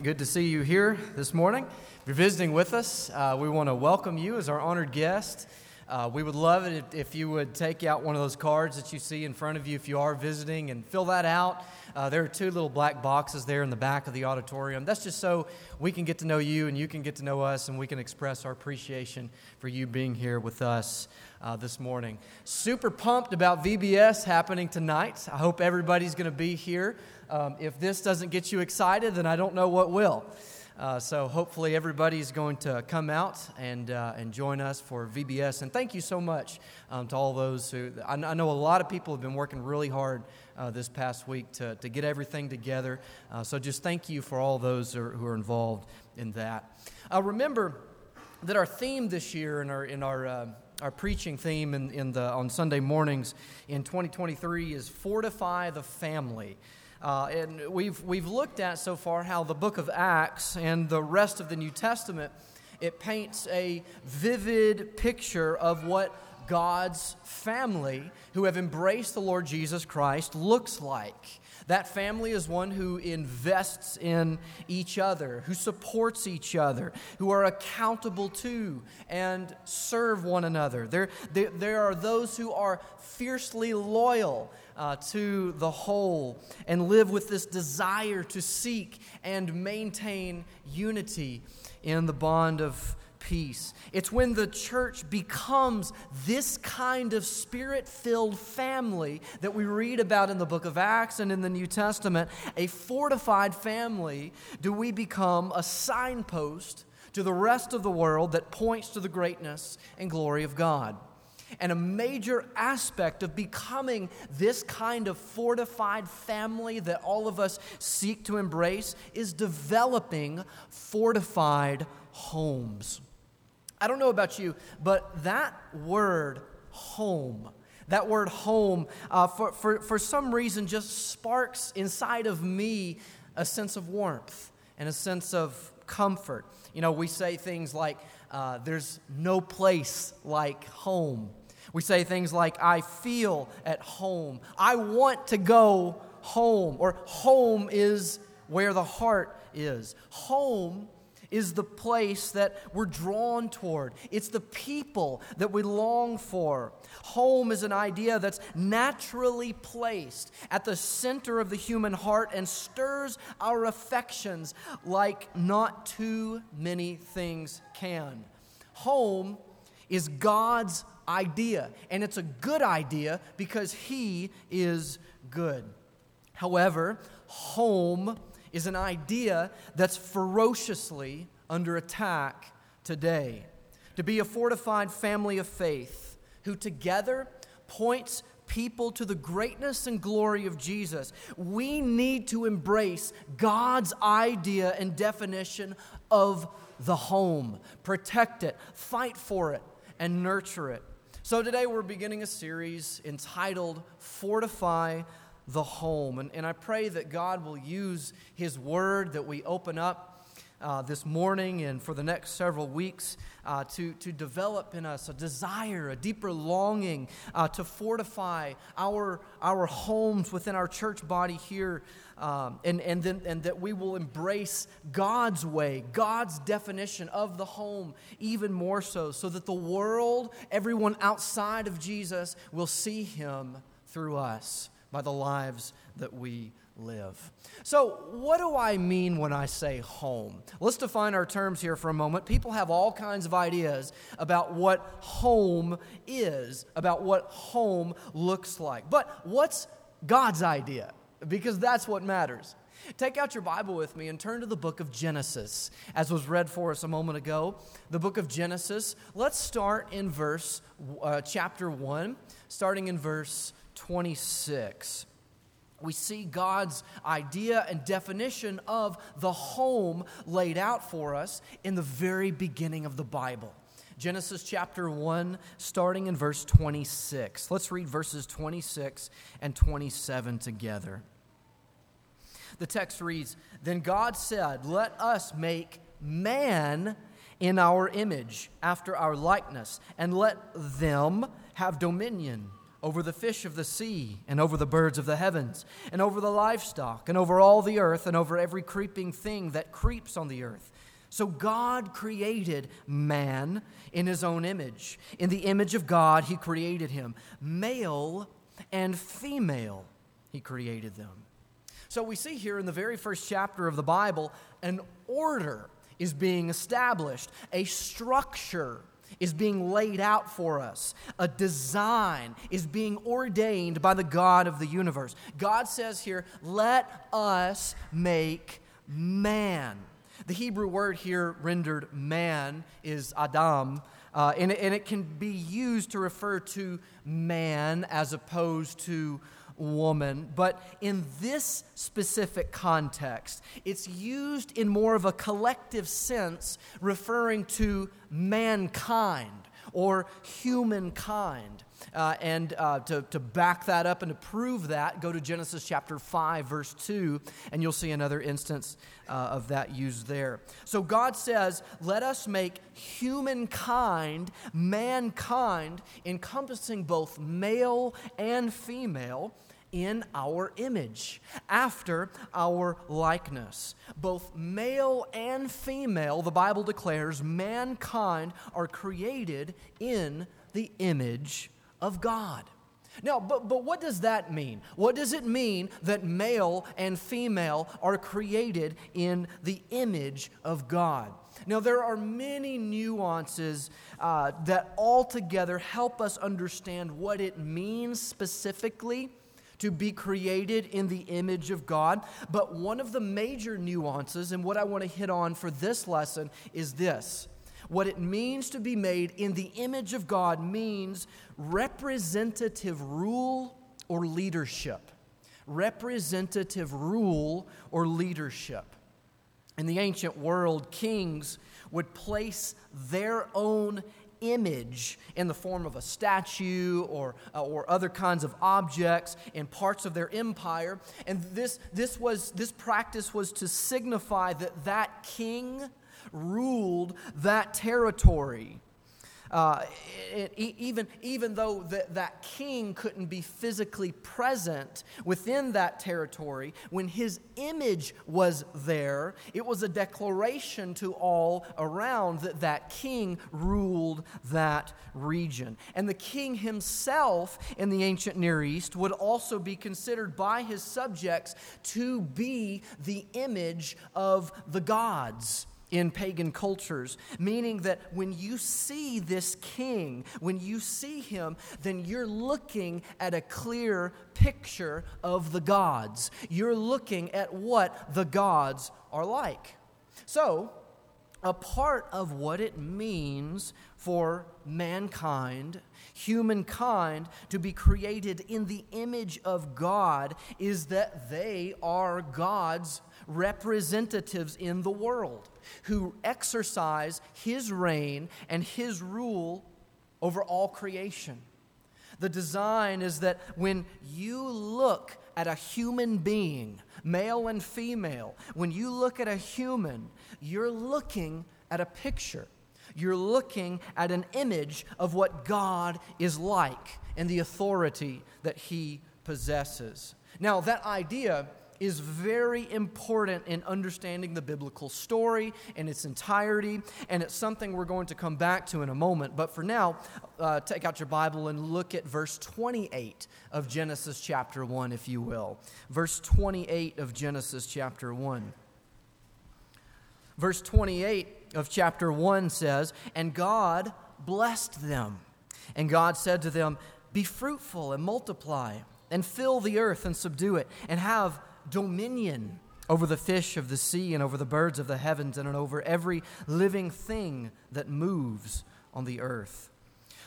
Good to see you here this morning. If you're visiting with us, uh, we want to welcome you as our honored guest. Uh, we would love it if, if, you would take out one of those cards that you see in front of you if you are visiting and fill that out. Uh, there are two little black boxes there in the back of the auditorium. That's just so we can get to know you and you can get to know us and we can express our appreciation for you being here with us uh, this morning. Super pumped about VBS happening tonight. I hope everybody's going to be here. Um, if this doesn't get you excited, then I don't know what will. Uh, so hopefully everybody's going to come out and, uh, and join us for VBS. And thank you so much um, to all those who, I, know a lot of people have been working really hard uh, this past week to, to get everything together. Uh, so just thank you for all those who are, who are involved in that. Uh, remember that our theme this year in our, in our, uh, our preaching theme in, in the, on Sunday mornings in 2023 is Fortify the Family. Uh, and we've, we've looked at so far how the book of Acts and the rest of the New Testament, it paints a vivid picture of what God's family who have embraced the Lord Jesus Christ looks like. That family is one who invests in each other, who supports each other, who are accountable to and serve one another. There, there, there are those who are fiercely loyal uh, to the whole and live with this desire to seek and maintain unity in the bond of peace. It's when the church becomes this kind of spirit filled family that we read about in the book of Acts and in the New Testament, a fortified family, do we become a signpost to the rest of the world that points to the greatness and glory of God. And a major aspect of becoming this kind of fortified family that all of us seek to embrace is developing fortified homes. I don't know about you, but that word, home, that word home, uh, for, for, for some reason just sparks inside of me a sense of warmth and a sense of comfort. You know, we say things like, uh, there's no place like home. We say things like, I feel at home. I want to go home. Or home is where the heart is. Home is the place that we're drawn toward. It's the people that we long for. Home is an idea that's naturally placed at the center of the human heart and stirs our affections like not too many things can. Home is God's idea, and it's a good idea because He is good. However, home is an idea that's ferociously under attack today. To be a fortified family of faith who together points people to the greatness and glory of Jesus, we need to embrace God's idea and definition of the home. Protect it, fight for it, and nurture it. So today we're beginning a series entitled Fortify the Home. And, and I pray that God will use His word that we open up uh, this morning and for the next several weeks uh, to, to develop in us a desire, a deeper longing uh, to fortify our, our homes within our church body here um, and, and, then, and that we will embrace God's way, God's definition of the home even more so, so that the world, everyone outside of Jesus, will see him through us by the lives that we live. So, what do I mean when I say home? Let's define our terms here for a moment. People have all kinds of ideas about what home is, about what home looks like. But what's God's idea? because that's what matters. Take out your Bible with me and turn to the book of Genesis, as was read for us a moment ago. The book of Genesis. Let's start in verse, uh, chapter 1, starting in verse 26. We see God's idea and definition of the home laid out for us in the very beginning of the Bible. Genesis chapter 1, starting in verse 26. Let's read verses 26 and 27 together. The text reads Then God said, Let us make man in our image, after our likeness, and let them have dominion over the fish of the sea, and over the birds of the heavens, and over the livestock, and over all the earth, and over every creeping thing that creeps on the earth. So God created man in his own image. In the image of God, he created him. Male and female, he created them. So we see here in the very first chapter of the Bible, an order is being established, a structure is being laid out for us. A design is being ordained by the God of the universe. God says here, let us make man. The Hebrew word here rendered man is Adam, uh, and, and it can be used to refer to man as opposed to woman, but in this specific context, it's used in more of a collective sense, referring to mankind or humankind. Uh, and uh, to, to back that up and to prove that, go to Genesis chapter 5, verse 2, and you'll see another instance uh, of that used there. So God says, Let us make humankind, mankind, encompassing both male and female in our image, after our likeness. Both male and female, the Bible declares, mankind are created in the image of God. Now, but, but what does that mean? What does it mean that male and female are created in the image of God? Now, there are many nuances uh, that altogether help us understand what it means specifically to be created in the image of God. But one of the major nuances, and what I want to hit on for this lesson, is this. What it means to be made in the image of God means representative rule or leadership. Representative rule or leadership. In the ancient world, kings would place their own image in the form of a statue or, uh, or other kinds of objects in parts of their empire. And this, this, was, this practice was to signify that that king ruled that territory. Uh, it, even, even though the, that king couldn't be physically present within that territory, when his image was there, it was a declaration to all around that that king ruled that region. And the king himself in the ancient Near East would also be considered by his subjects to be the image of the gods in pagan cultures, meaning that when you see this king, when you see him, then you're looking at a clear picture of the gods. You're looking at what the gods are like. So, a part of what it means for mankind, humankind, to be created in the image of God is that they are God's representatives in the world who exercise his reign and his rule over all creation. The design is that when you look at a human being, male and female, when you look at a human, you're looking at a picture. You're looking at an image of what God is like and the authority that he possesses. Now, that idea is very important in understanding the biblical story in its entirety, and it's something we're going to come back to in a moment. But for now, uh, take out your Bible and look at verse 28 of Genesis chapter 1, if you will. Verse 28 of Genesis chapter 1. Verse 28 of chapter 1 says, And God blessed them. And God said to them, Be fruitful and multiply, and fill the earth and subdue it, and have dominion over the fish of the sea and over the birds of the heavens and over every living thing that moves on the earth.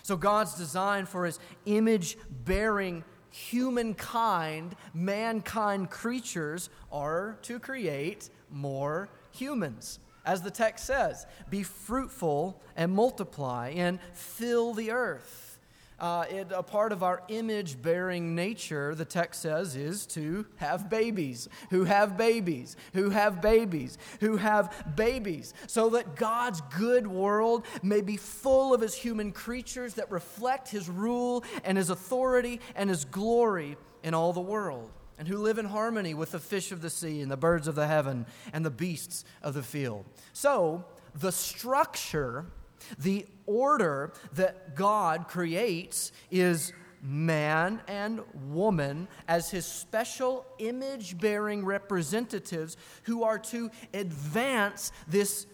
So, God's design for his image bearing humankind, mankind creatures, are to create more humans. As the text says, be fruitful and multiply and fill the earth. Uh, it, a part of our image bearing nature, the text says, is to have babies, who have babies, who have babies, who have babies, so that God's good world may be full of his human creatures that reflect his rule and his authority and his glory in all the world and who live in harmony with the fish of the sea and the birds of the heaven and the beasts of the field. So, the structure, the order that God creates is man and woman as his special image bearing representatives who are to advance this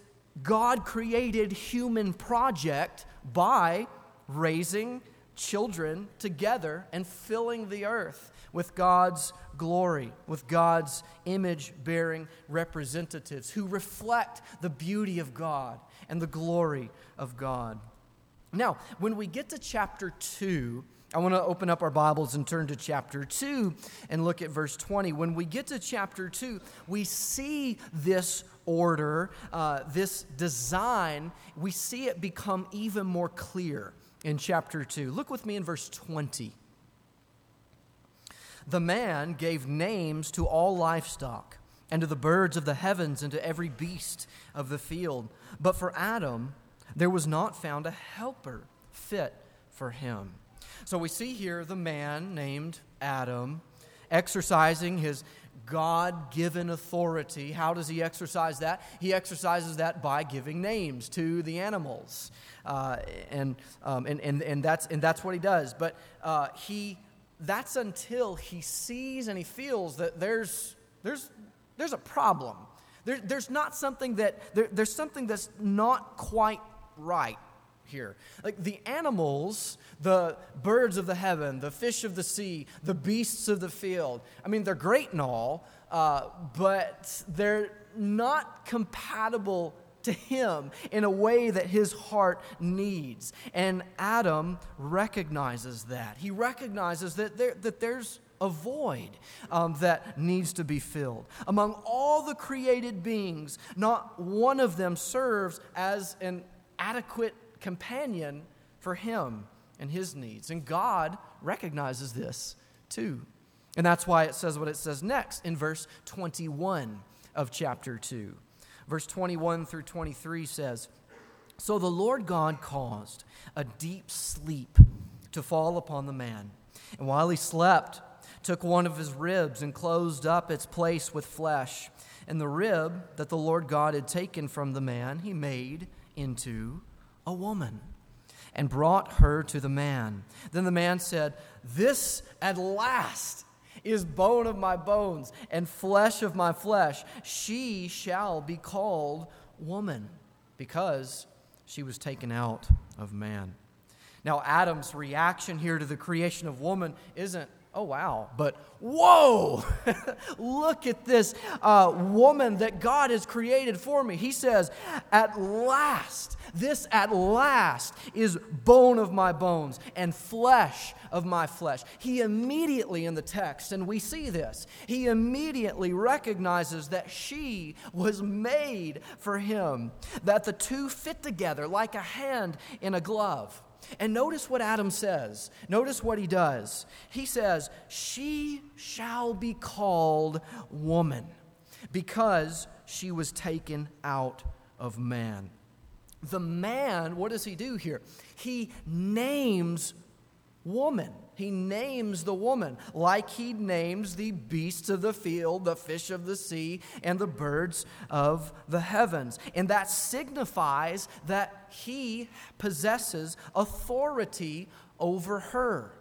God created human project by raising children together and filling the earth with God's glory, with God's image bearing representatives who reflect the beauty of God and the glory of God. Now, when we get to chapter 2, I want to open up our Bibles and turn to chapter 2 and look at verse 20. When we get to chapter 2, we see this order, uh, this design, we see it become even more clear in chapter 2. Look with me in verse 20 the man gave names to all livestock, and to the birds of the heavens, and to every beast of the field. But for Adam, there was not found a helper fit for him. So we see here the man named Adam exercising his God given authority. How does he exercise that? He exercises that by giving names to the animals. Uh, and, um, and, and, and, that's, and that's what he does. But uh, he that's until he sees and he feels that there's, there's, there's a problem. There, there's not something that, there, there's something that's not quite right here. Like the animals, the birds of the heaven, the fish of the sea, the beasts of the field, I mean, they're great and all, uh, but they're not compatible to him in a way that his heart needs. And Adam recognizes that. He recognizes that, there, that there's a void um, that needs to be filled. Among all the created beings, not one of them serves as an adequate companion for him and his needs. And God recognizes this too. And that's why it says what it says next in verse 21 of chapter 2. Verse 21 through 23 says So the Lord God caused a deep sleep to fall upon the man. And while he slept, took one of his ribs and closed up its place with flesh. And the rib that the Lord God had taken from the man, he made into a woman and brought her to the man. Then the man said, This at last is bone of my bones and flesh of my flesh. She shall be called woman because she was taken out of man. Now, Adam's reaction here to the creation of woman isn't, oh wow, but whoa, look at this uh, woman that God has created for me. He says, at last, this at last is bone of my bones and flesh of my flesh. He immediately in the text, and we see this, he immediately recognizes that she was made for him, that the two fit together like a hand in a glove. And notice what Adam says. Notice what he does. He says, She shall be called woman because she was taken out of man. The man, what does he do here? He names woman. He names the woman like he names the beasts of the field, the fish of the sea, and the birds of the heavens. And that signifies that he possesses authority over her.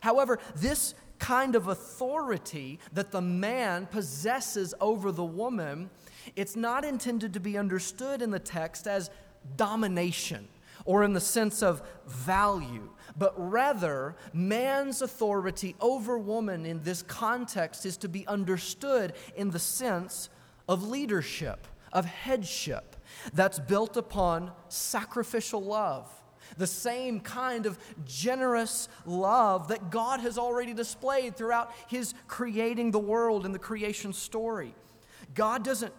However, this kind of authority that the man possesses over the woman, it's not intended to be understood in the text as domination or in the sense of value but rather man's authority over woman in this context is to be understood in the sense of leadership, of headship, that's built upon sacrificial love. The same kind of generous love that God has already displayed throughout His creating the world and the creation story. God doesn't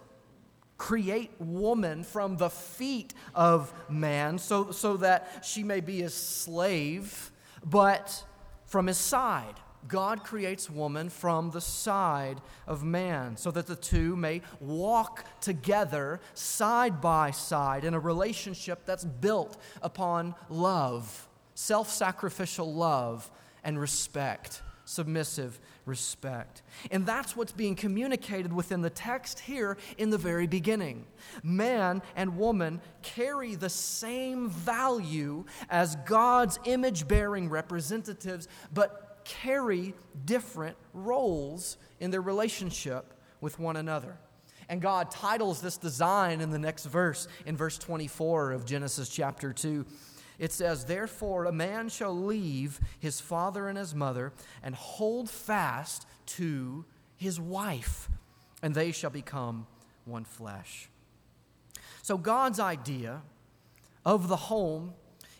create woman from the feet of man so, so that she may be a slave, but from his side. God creates woman from the side of man so that the two may walk together side by side in a relationship that's built upon love, self sacrificial love, and respect, submissive respect. And that's what's being communicated within the text here in the very beginning. Man and woman carry the same value as God's image bearing representatives, but carry different roles in their relationship with one another. And God titles this design in the next verse, in verse 24 of Genesis chapter 2. It says, Therefore, a man shall leave his father and his mother and hold fast to his wife, and they shall become one flesh. So, God's idea of the home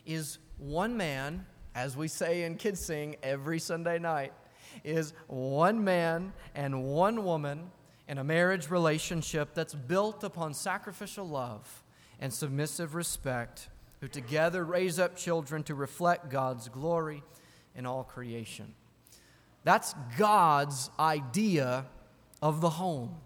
is one man, as we say in Kids Sing every Sunday night, is one man and one woman in a marriage relationship that's built upon sacrificial love and submissive respect who together raise up children to reflect God's glory in all creation. That's God's idea of the home.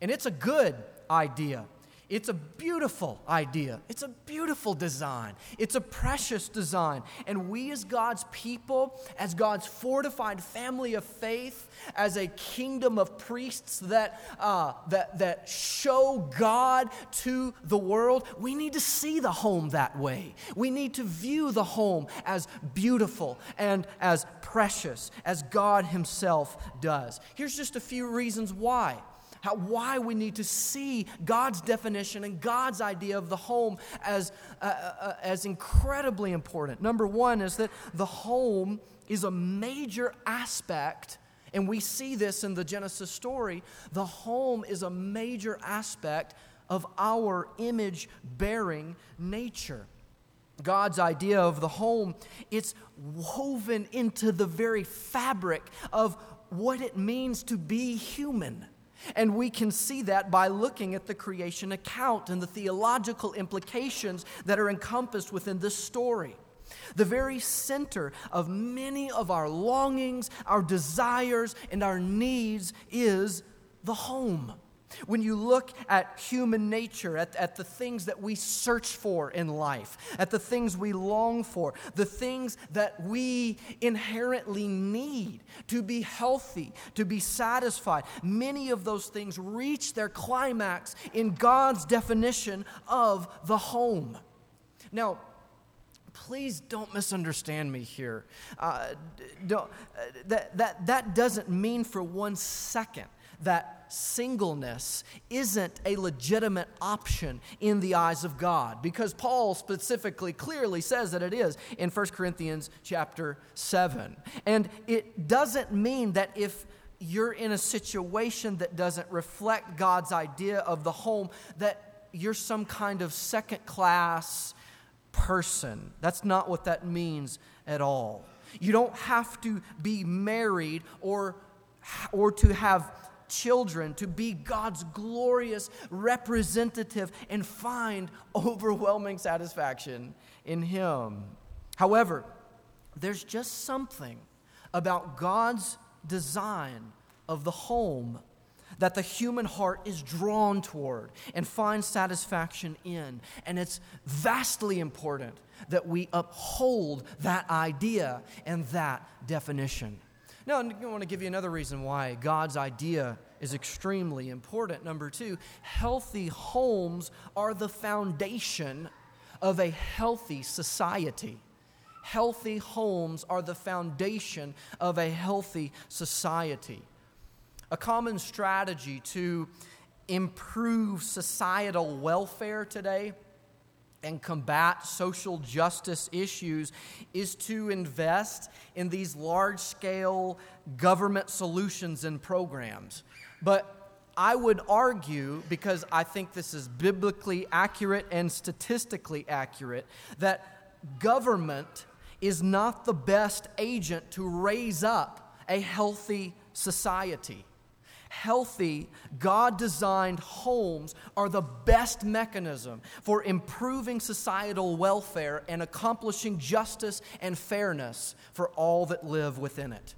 And it's a good idea. It's a beautiful idea. It's a beautiful design. It's a precious design. And we, as God's people, as God's fortified family of faith, as a kingdom of priests that, uh, that, that show God to the world, we need to see the home that way. We need to view the home as beautiful and as precious as God Himself does. Here's just a few reasons why how, why we need to see God's definition and God's idea of the home as, uh, uh, uh, as incredibly important. Number one is that the home is a major aspect, and we see this in the Genesis story. The home is a major aspect of our image bearing nature. God's idea of the home, it's woven into the very fabric of what it means to be human. And we can see that by looking at the creation account and the theological implications that are encompassed within this story. The very center of many of our longings, our desires, and our needs is the home. When you look at human nature, at, at the things that we search for in life, at the things we long for, the things that we inherently need to be healthy, to be satisfied, many of those things reach their climax in God's definition of the home. Now, please don't misunderstand me here. Uh, don't, uh, that, that, that doesn't mean for one second that singleness isn't a legitimate option in the eyes of God because Paul specifically clearly says that it is in 1 Corinthians chapter 7. And it doesn't mean that if you're in a situation that doesn't reflect God's idea of the home that you're some kind of second class person. That's not what that means at all. You don't have to be married or or to have children to be God's glorious representative and find overwhelming satisfaction in Him. However, there's just something about God's design of the home that the human heart is drawn toward and finds satisfaction in. And it's vastly important that we uphold that idea and that definition. Now, I want to give you another reason why God's idea is extremely important. Number two, healthy homes are the foundation of a healthy society. Healthy homes are the foundation of a healthy society. A common strategy to improve societal welfare today and combat social justice issues is to invest in these large scale government solutions and programs. But I would argue, because I think this is biblically accurate and statistically accurate, that government is not the best agent to raise up a healthy society. Healthy, God designed homes are the best mechanism for improving societal welfare and accomplishing justice and fairness for all that live within it.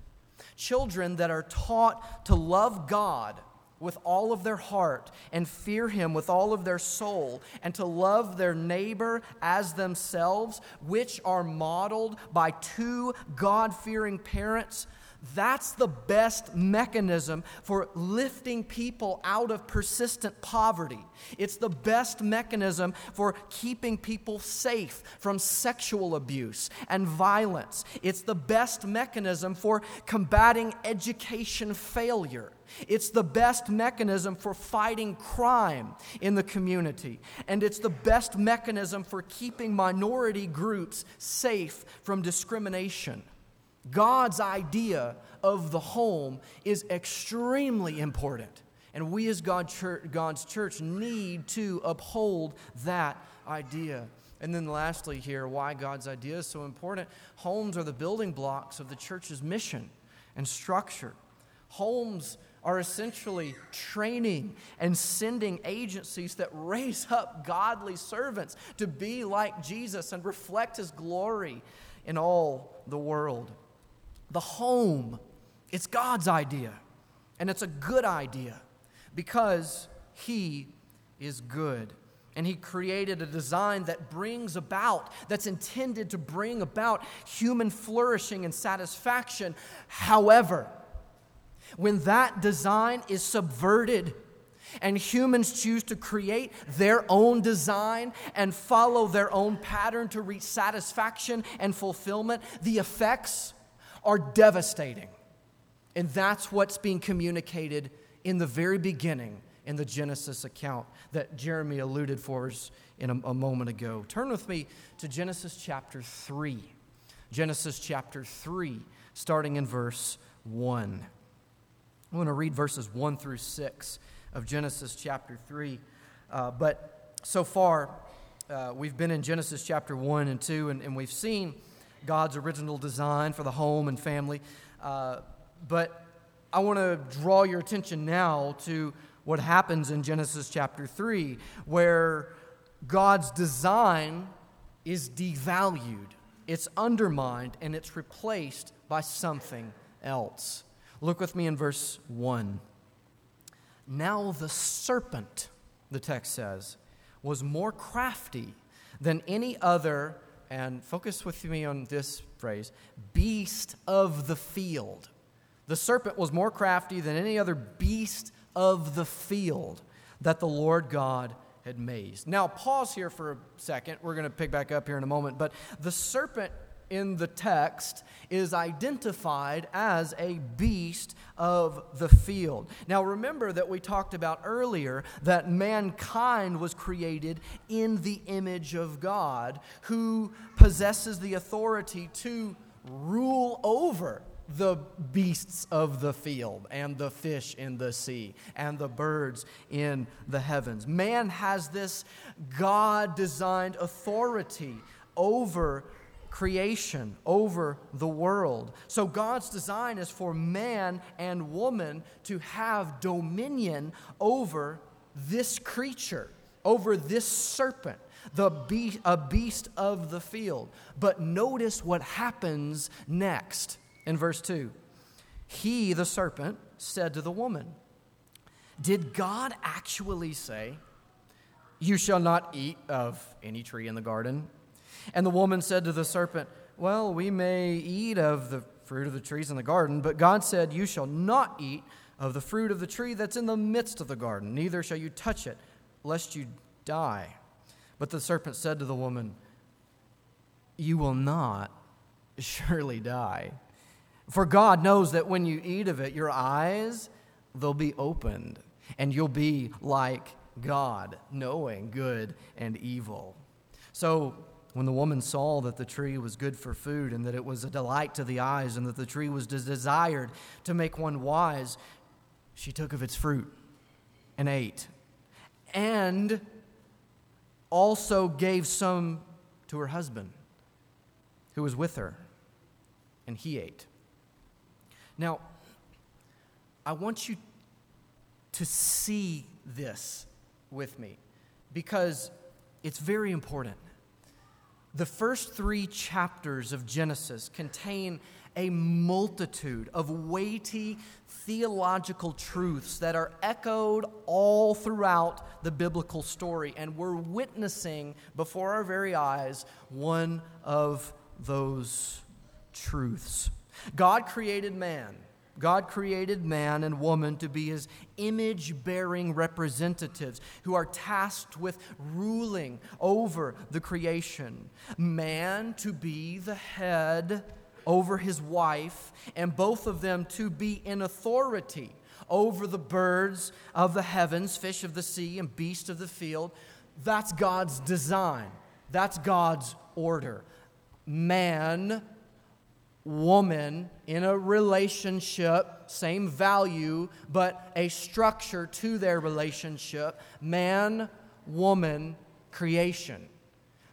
Children that are taught to love God with all of their heart and fear Him with all of their soul, and to love their neighbor as themselves, which are modeled by two God fearing parents, that's the best mechanism for lifting people out of persistent poverty. It's the best mechanism for keeping people safe from sexual abuse and violence. It's the best mechanism for combating education failure. It's the best mechanism for fighting crime in the community. And it's the best mechanism for keeping minority groups safe from discrimination. God's idea of the home is extremely important. And we, as God church, God's church, need to uphold that idea. And then, lastly, here, why God's idea is so important. Homes are the building blocks of the church's mission and structure. Homes are essentially training and sending agencies that raise up godly servants to be like Jesus and reflect his glory in all the world. The home, it's God's idea, and it's a good idea because He is good. And He created a design that brings about, that's intended to bring about human flourishing and satisfaction. However, when that design is subverted, and humans choose to create their own design and follow their own pattern to reach satisfaction and fulfillment, the effects are devastating. And that's what's being communicated in the very beginning in the Genesis account that Jeremy alluded for us in a, a moment ago. Turn with me to Genesis chapter 3. Genesis chapter 3, starting in verse 1. I'm going to read verses 1 through 6 of Genesis chapter 3. Uh, but so far, uh, we've been in Genesis chapter 1 and 2, and, and we've seen God's original design for the home and family. Uh, but I want to draw your attention now to what happens in Genesis chapter 3, where God's design is devalued, it's undermined, and it's replaced by something else. Look with me in verse 1. Now the serpent, the text says, was more crafty than any other and focus with me on this phrase beast of the field. The serpent was more crafty than any other beast of the field that the Lord God had made. Now, pause here for a second. We're going to pick back up here in a moment. But the serpent in the text is identified as a beast of the field. Now, remember that we talked about earlier that mankind was created in the image of God, who possesses the authority to rule over the beasts of the field and the fish in the sea and the birds in the heavens. Man has this God designed authority over creation, over the world. So God's design is for man and woman to have dominion over this creature, over this serpent, the beast, a beast of the field. But notice what happens next in verse 2. He, the serpent, said to the woman, Did God actually say, You shall not eat of any tree in the garden? And the woman said to the serpent, Well, we may eat of the fruit of the trees in the garden, but God said, You shall not eat of the fruit of the tree that's in the midst of the garden, neither shall you touch it, lest you die. But the serpent said to the woman, You will not surely die. For God knows that when you eat of it, your eyes they'll be opened, and you'll be like God, knowing good and evil. So when the woman saw that the tree was good for food, and that it was a delight to the eyes, and that the tree was desired to make one wise, she took of its fruit and ate, and also gave some to her husband who was with her, and he ate. Now, I want you to see this with me because it's very important. The first three chapters of Genesis contain a multitude of weighty theological truths that are echoed all throughout the biblical story. And we're witnessing before our very eyes one of those truths. God created man. God created man and woman to be his image bearing representatives who are tasked with ruling over the creation. Man to be the head over his wife, and both of them to be in authority over the birds of the heavens, fish of the sea, and beasts of the field. That's God's design, that's God's order. Man, woman in a relationship, same value, but a structure to their relationship. Man, woman, creation.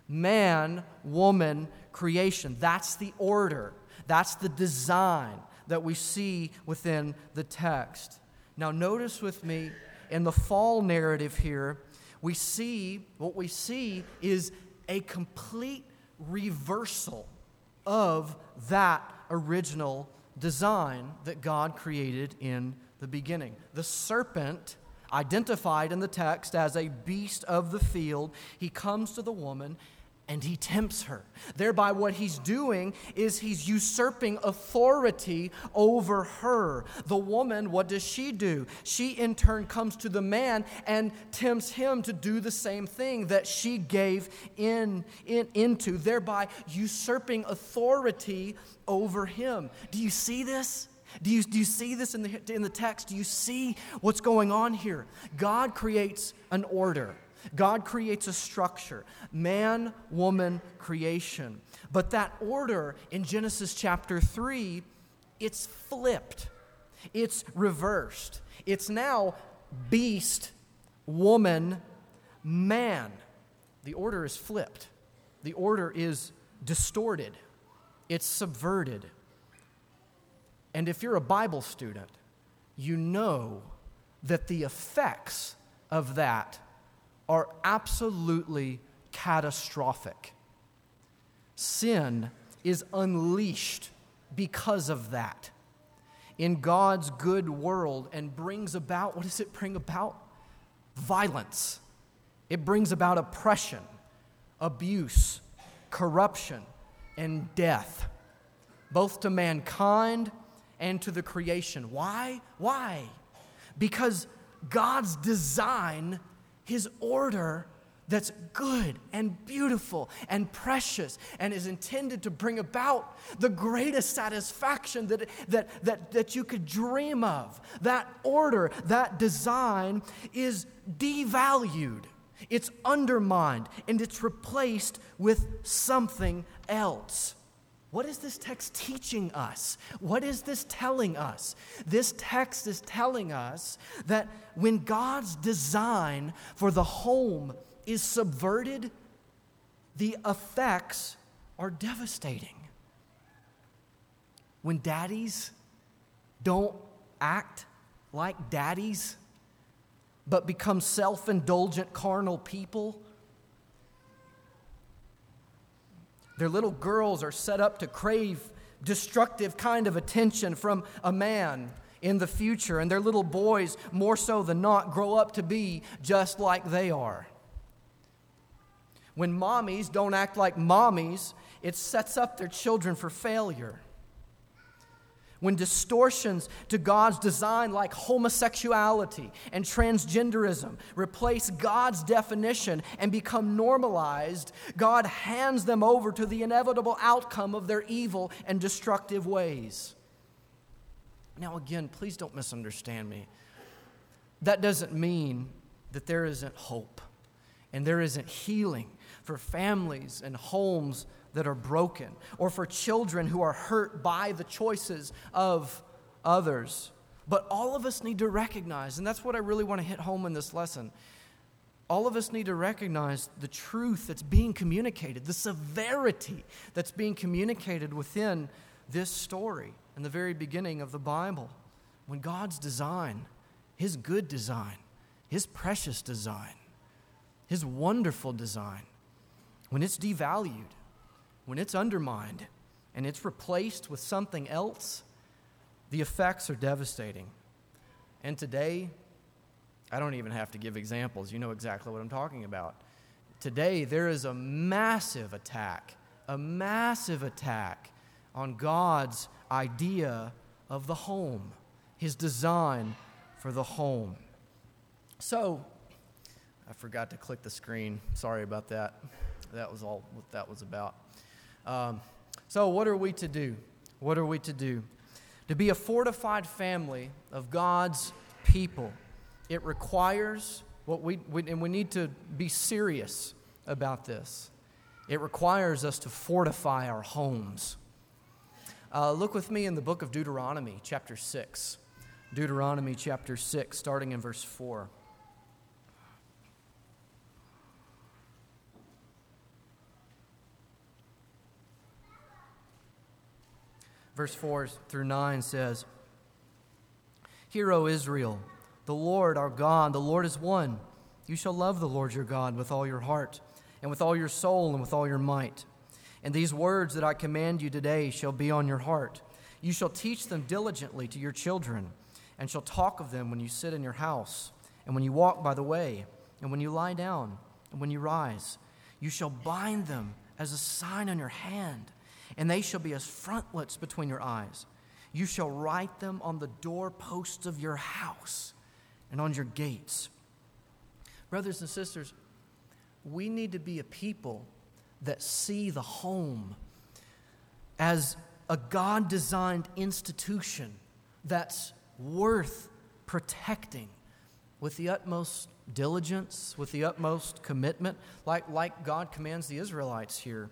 Man, woman, creation. That's the order. That's the design that we see within the text. Now, notice with me in the fall narrative here, we see what we see is a complete reversal of that original design that God created in the beginning. The serpent, identified in the text as a beast of the field, he comes to the woman and he tempts her. Thereby, what he's doing is he's usurping authority over her. The woman, what does she do? She, in turn, comes to the man and tempts him to do the same thing that she gave in, in, into, thereby usurping authority over him. Do you see this? Do you, do you see this in the, in the text? Do you see what's going on here? God creates an order. God creates a structure man, woman, creation. But that order in Genesis chapter 3, it's flipped, it's reversed. It's now beast, woman, man. The order is flipped, the order is distorted, it's subverted. And if you're a Bible student, you know that the effects of that are absolutely catastrophic. Sin is unleashed because of that in God's good world and brings about what does it bring about? Violence. It brings about oppression, abuse, corruption, and death, both to mankind and to the creation. Why? Why? Because God's design his order that's good and beautiful and precious and is intended to bring about the greatest satisfaction that, that, that, that you could dream of. That order, that design is devalued, it's undermined, and it's replaced with something else. What is this text teaching us? What is this telling us? This text is telling us that when God's design for the home is subverted, the effects are devastating. When daddies don't act like daddies, but become self indulgent carnal people, Their little girls are set up to crave destructive kind of attention from a man in the future, and their little boys, more so than not, grow up to be just like they are. When mommies don't act like mommies, it sets up their children for failure when distortions to God's design, like homosexuality and transgenderism, replace God's definition and become normalized, God hands them over to the inevitable outcome of their evil and destructive ways. Now, again, please don't misunderstand me. That doesn't mean that there isn't hope and there isn't healing for families and homes that are broken, or for children who are hurt by the choices of others. But all of us need to recognize, and that's what I really want to hit home in this lesson. All of us need to recognize the truth that's being communicated, the severity that's being communicated within this story in the very beginning of the Bible. When God's design His good design, His precious design, His wonderful design, when it's devalued, when it's undermined, and it's replaced with something else, the effects are devastating. And today, I don't even have to give examples. You know exactly what I'm talking about. Today, there is a massive attack, a massive attack on God's idea of the home, his design for the home. So, I forgot to click the screen. Sorry about that. That was all what that was about. Um, so, what are we to do? What are we to do? To be a fortified family of God's people, it requires what we, we, and we need to be serious about this. It requires us to fortify our homes. Uh, look with me in the book of Deuteronomy, chapter 6. Deuteronomy, chapter 6, starting in verse 4. Verse 4 through 9 says, Hear, O Israel, the Lord our God, the Lord is one. You shall love the Lord your God with all your heart, and with all your soul, and with all your might. And these words that I command you today shall be on your heart. You shall teach them diligently to your children, and shall talk of them when you sit in your house, and when you walk by the way, and when you lie down, and when you rise. You shall bind them as a sign on your hand and they shall be as frontlets between your eyes. You shall write them on the doorposts of your house and on your gates. Brothers and sisters, we need to be a people that see the home as a God designed institution that's worth protecting with the utmost diligence, with the utmost commitment, like, like God commands the Israelites here.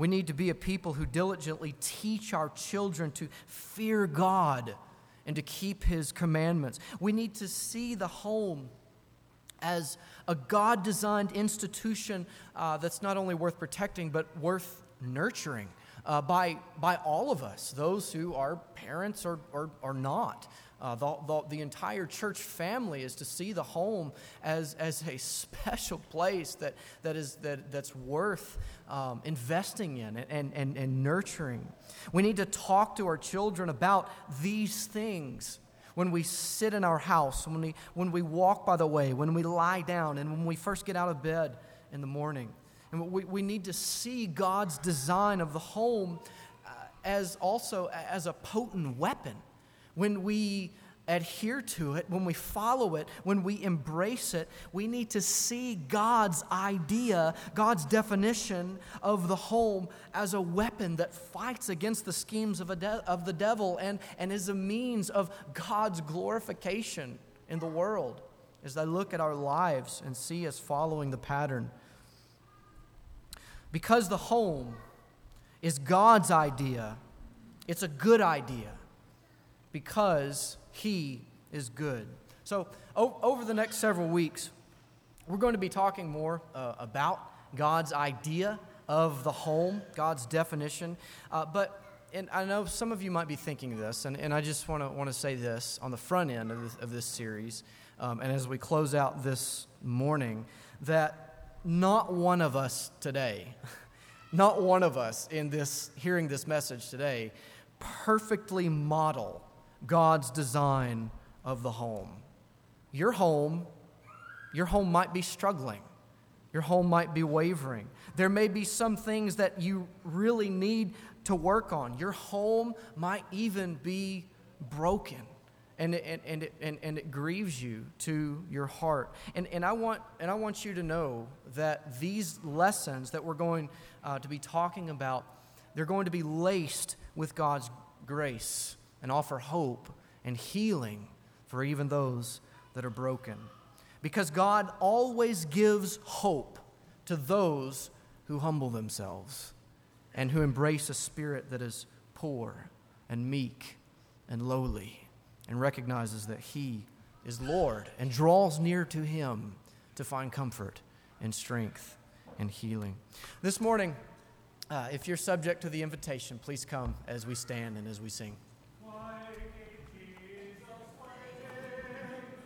We need to be a people who diligently teach our children to fear God and to keep His commandments. We need to see the home as a God designed institution uh, that's not only worth protecting, but worth nurturing uh, by, by all of us, those who are parents or, or, or not. Uh, the, the, the, entire church family is to see the home as, as a special place that, that is, that, that's worth um, investing in and, and, and nurturing. We need to talk to our children about these things when we sit in our house, when we, when we walk by the way, when we lie down, and when we first get out of bed in the morning. And we, we need to see God's design of the home uh, as also as a potent weapon when we adhere to it, when we follow it, when we embrace it, we need to see God's idea, God's definition of the home as a weapon that fights against the schemes of, de- of the devil and, and is a means of God's glorification in the world. As I look at our lives and see us following the pattern. Because the home is God's idea, it's a good idea because he is good. So, o- over the next several weeks, we're going to be talking more uh, about God's idea of the home, God's definition. Uh, but and I know some of you might be thinking this, and, and I just want to want to say this on the front end of this, of this series, um, and as we close out this morning, that not one of us today, not one of us in this hearing this message today, perfectly model God's design of the home. Your home, your home might be struggling. Your home might be wavering. There may be some things that you really need to work on. Your home might even be broken. And it, and, and, it, and, and it grieves you to your heart. And, and, I want, and I want you to know that these lessons that we're going uh, to be talking about, they're going to be laced with God's grace and offer hope and healing for even those that are broken. Because God always gives hope to those who humble themselves and who embrace a spirit that is poor and meek and lowly and recognizes that He is Lord and draws near to Him to find comfort and strength and healing. This morning, uh, if you're subject to the invitation, please come as we stand and as we sing.